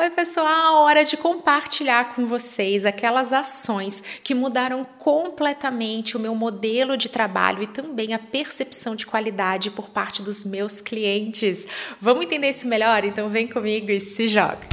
Oi, pessoal! Hora de compartilhar com vocês aquelas ações que mudaram completamente o meu modelo de trabalho e também a percepção de qualidade por parte dos meus clientes. Vamos entender isso melhor? Então vem comigo e se joga!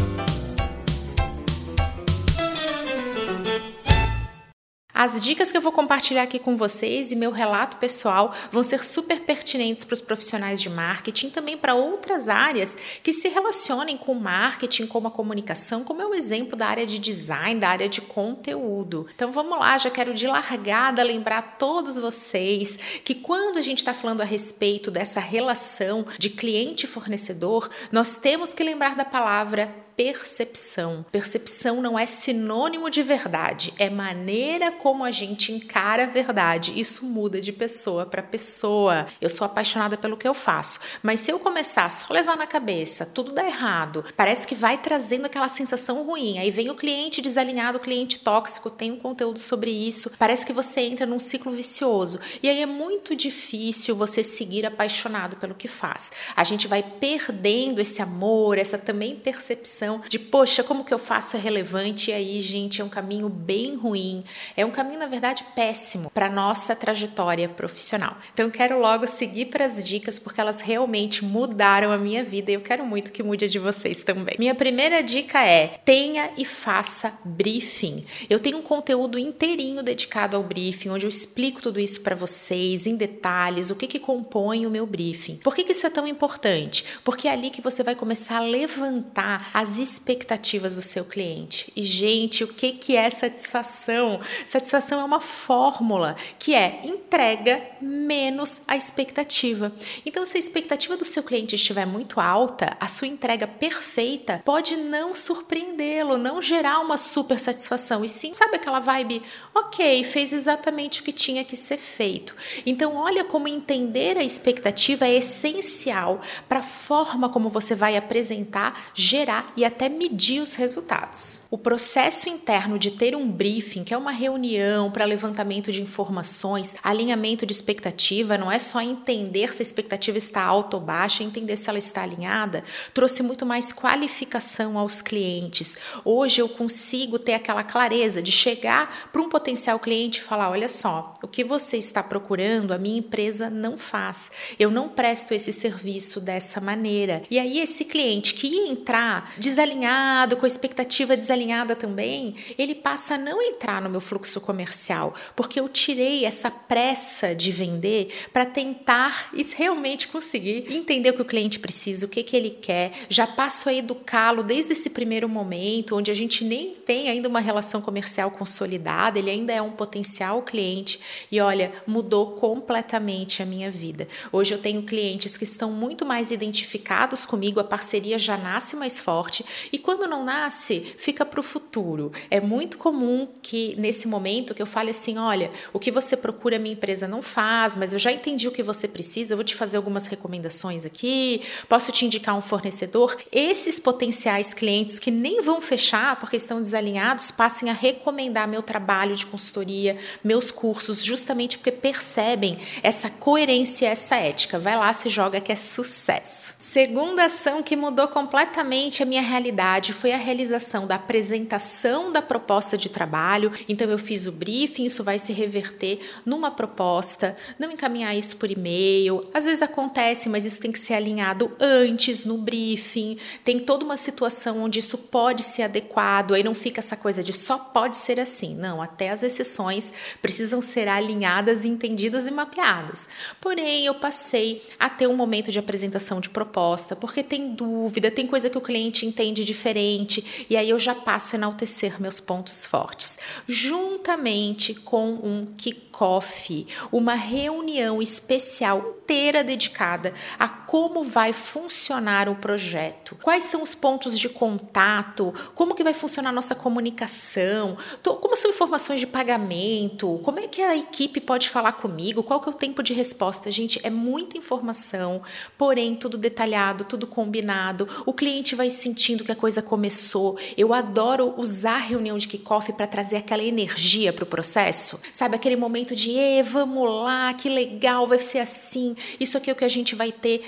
As dicas que eu vou compartilhar aqui com vocês e meu relato pessoal vão ser super pertinentes para os profissionais de marketing, também para outras áreas que se relacionem com marketing, como a comunicação, como é o exemplo da área de design, da área de conteúdo. Então vamos lá, já quero de largada lembrar todos vocês que quando a gente está falando a respeito dessa relação de cliente fornecedor, nós temos que lembrar da palavra percepção. Percepção não é sinônimo de verdade, é maneira como a gente encara a verdade. Isso muda de pessoa para pessoa. Eu sou apaixonada pelo que eu faço, mas se eu começar só levar na cabeça, tudo dá errado, parece que vai trazendo aquela sensação ruim. Aí vem o cliente desalinhado, o cliente tóxico, tem um conteúdo sobre isso. Parece que você entra num ciclo vicioso. E aí é muito difícil você seguir apaixonado pelo que faz. A gente vai perdendo esse amor, essa também percepção de, poxa, como que eu faço é relevante? E aí, gente, é um caminho bem ruim. É um caminho, na verdade, péssimo para nossa trajetória profissional. Então, quero logo seguir para as dicas porque elas realmente mudaram a minha vida e eu quero muito que mude a de vocês também. Minha primeira dica é: tenha e faça briefing. Eu tenho um conteúdo inteirinho dedicado ao briefing, onde eu explico tudo isso para vocês em detalhes, o que que compõe o meu briefing. Por que, que isso é tão importante? Porque é ali que você vai começar a levantar as expectativas do seu cliente. E, gente, o que, que é satisfação? Satisfação é uma fórmula que é entrega menos a expectativa. Então, se a expectativa do seu cliente estiver muito alta, a sua entrega perfeita pode não surpreendê-lo, não gerar uma super satisfação. E sim, sabe aquela vibe, ok, fez exatamente o que tinha que ser feito. Então, olha como entender a expectativa é essencial para a forma como você vai apresentar, gerar e até medir os resultados. O processo interno de ter um briefing, que é uma reunião para levantamento de informações, alinhamento de expectativa, não é só entender se a expectativa está alta ou baixa, entender se ela está alinhada, trouxe muito mais qualificação aos clientes. Hoje eu consigo ter aquela clareza de chegar para um potencial cliente e falar: olha só, o que você está procurando, a minha empresa não faz. Eu não presto esse serviço dessa maneira. E aí, esse cliente que ia entrar desalinhado, com a expectativa desalinhada também, ele passa a não entrar no meu fluxo comercial, porque eu tirei essa pressa de vender para tentar e realmente conseguir entender o que o cliente precisa, o que, que ele quer, já passo a educá-lo desde esse primeiro momento, onde a gente nem tem ainda uma relação comercial consolidada, ele ainda é um potencial cliente e olha, mudou completamente a minha vida. Hoje eu tenho clientes que estão muito mais identificados comigo, a parceria já nasce mais forte e quando não nasce, fica para o futuro. É muito comum que nesse momento que eu fale assim, olha, o que você procura minha empresa não faz, mas eu já entendi o que você precisa, eu vou te fazer algumas recomendações aqui, posso te indicar um fornecedor. Esses potenciais clientes que nem vão fechar porque estão desalinhados, passem a recomendar meu trabalho de consultoria, meus cursos, justamente porque percebem essa coerência, essa ética. Vai lá, se joga que é sucesso. Segunda ação que mudou completamente a minha realidade foi a realização da apresentação da proposta de trabalho. Então eu fiz o briefing, isso vai se reverter numa proposta, não encaminhar isso por e-mail. Às vezes acontece, mas isso tem que ser alinhado antes no briefing. Tem toda uma situação onde isso pode ser adequado, aí não fica essa coisa de só pode ser assim. Não, até as exceções precisam ser alinhadas, entendidas e mapeadas. Porém, eu passei a ter um momento de apresentação de proposta, porque tem dúvida, tem coisa que o cliente entende diferente, e aí eu já passo a enaltecer meus pontos fortes, juntamente com um kickoff, uma reunião especial inteira dedicada a como vai funcionar o projeto, quais são os pontos de contato, como que vai funcionar a nossa comunicação, como são informações de pagamento, como é que a equipe pode falar comigo, qual que é o tempo de resposta, gente, é muita informação, porém tudo detalhado, tudo combinado, o cliente vai sentindo que a coisa começou. Eu adoro usar a reunião de kickoff para trazer aquela energia para o processo. Sabe, aquele momento de, vamos lá, que legal, vai ser assim, isso aqui é o que a gente vai ter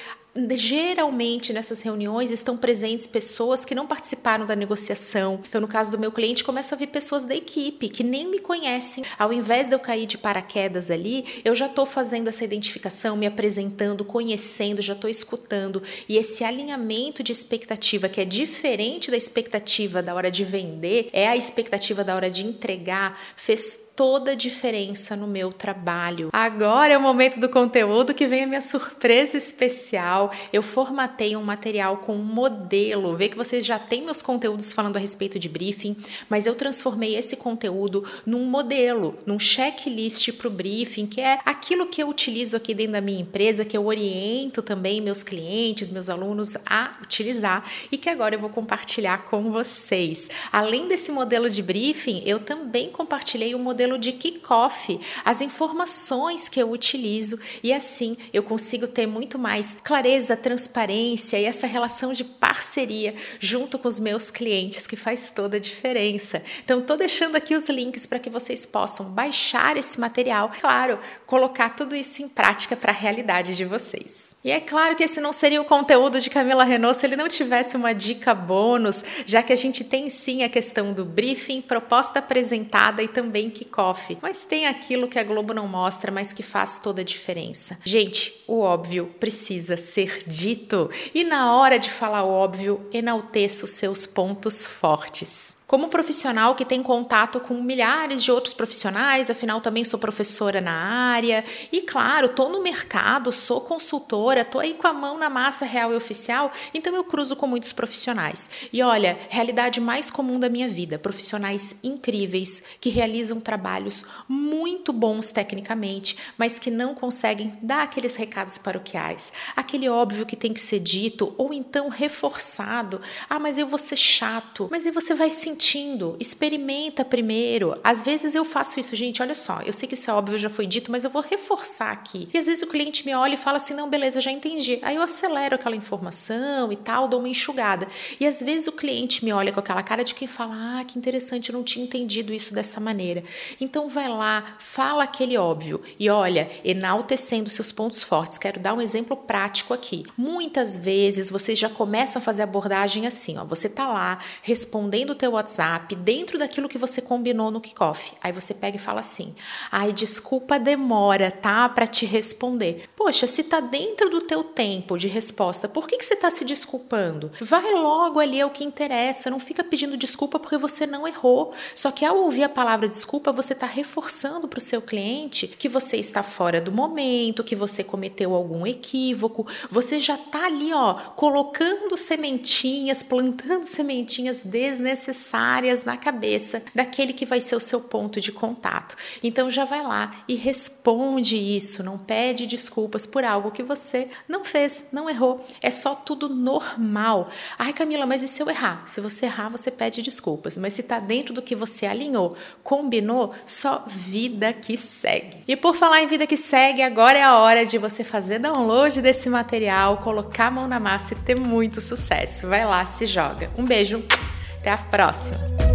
geralmente nessas reuniões estão presentes pessoas que não participaram da negociação. Então, no caso do meu cliente, começa a vir pessoas da equipe que nem me conhecem. Ao invés de eu cair de paraquedas ali, eu já estou fazendo essa identificação, me apresentando, conhecendo, já estou escutando. E esse alinhamento de expectativa, que é diferente da expectativa da hora de vender, é a expectativa da hora de entregar, fez toda a diferença no meu trabalho. Agora é o momento do conteúdo que vem a minha surpresa especial eu formatei um material com um modelo. Vê que vocês já têm meus conteúdos falando a respeito de briefing, mas eu transformei esse conteúdo num modelo, num checklist para o briefing, que é aquilo que eu utilizo aqui dentro da minha empresa, que eu oriento também meus clientes, meus alunos a utilizar e que agora eu vou compartilhar com vocês. Além desse modelo de briefing, eu também compartilhei o um modelo de kickoff, as informações que eu utilizo e assim eu consigo ter muito mais clareza clareza, transparência e essa relação de parceria junto com os meus clientes que faz toda a diferença. Então, estou deixando aqui os links para que vocês possam baixar esse material, claro, colocar tudo isso em prática para a realidade de vocês. E é claro que esse não seria o conteúdo de Camila Renault se ele não tivesse uma dica bônus, já que a gente tem sim a questão do briefing, proposta apresentada e também kickoff. Mas tem aquilo que a Globo não mostra, mas que faz toda a diferença. Gente, o óbvio precisa ser dito. E na hora de falar óbvio, enalteça os seus pontos fortes. Como profissional que tem contato com milhares de outros profissionais, afinal também sou professora na área e claro, estou no mercado, sou consultora, estou aí com a mão na massa real e oficial, então eu cruzo com muitos profissionais. E olha, realidade mais comum da minha vida, profissionais incríveis que realizam trabalhos muito bons tecnicamente, mas que não conseguem dar aqueles recados paroquiais, aquele óbvio que tem que ser dito ou então reforçado. Ah, mas eu vou ser chato, mas aí você vai sentir sentindo, experimenta primeiro. Às vezes eu faço isso, gente, olha só, eu sei que isso é óbvio, já foi dito, mas eu vou reforçar aqui. E às vezes o cliente me olha e fala assim: não, beleza, já entendi. Aí eu acelero aquela informação e tal, dou uma enxugada. E às vezes o cliente me olha com aquela cara de quem fala: ah, que interessante, eu não tinha entendido isso dessa maneira. Então vai lá, fala aquele óbvio e olha, enaltecendo seus pontos fortes. Quero dar um exemplo prático aqui. Muitas vezes vocês já começam a fazer abordagem assim, ó, você tá lá respondendo o teu WhatsApp WhatsApp dentro daquilo que você combinou no kickoff. Aí você pega e fala assim: "Ai, desculpa a demora, tá, para te responder". Poxa, se tá dentro do teu tempo de resposta, por que que você tá se desculpando? Vai logo ali é o que interessa, não fica pedindo desculpa porque você não errou. Só que ao ouvir a palavra desculpa, você tá reforçando para o seu cliente que você está fora do momento, que você cometeu algum equívoco. Você já tá ali, ó, colocando sementinhas, plantando sementinhas desnecessárias na cabeça daquele que vai ser o seu ponto de contato. Então já vai lá e responde isso, não pede desculpas por algo que você não fez, não errou. É só tudo normal. Ai, Camila, mas e se eu errar? Se você errar, você pede desculpas, mas se tá dentro do que você alinhou, combinou, só vida que segue. E por falar em vida que segue, agora é a hora de você fazer download desse material, colocar a mão na massa e ter muito sucesso. Vai lá, se joga. Um beijo. Até a próxima!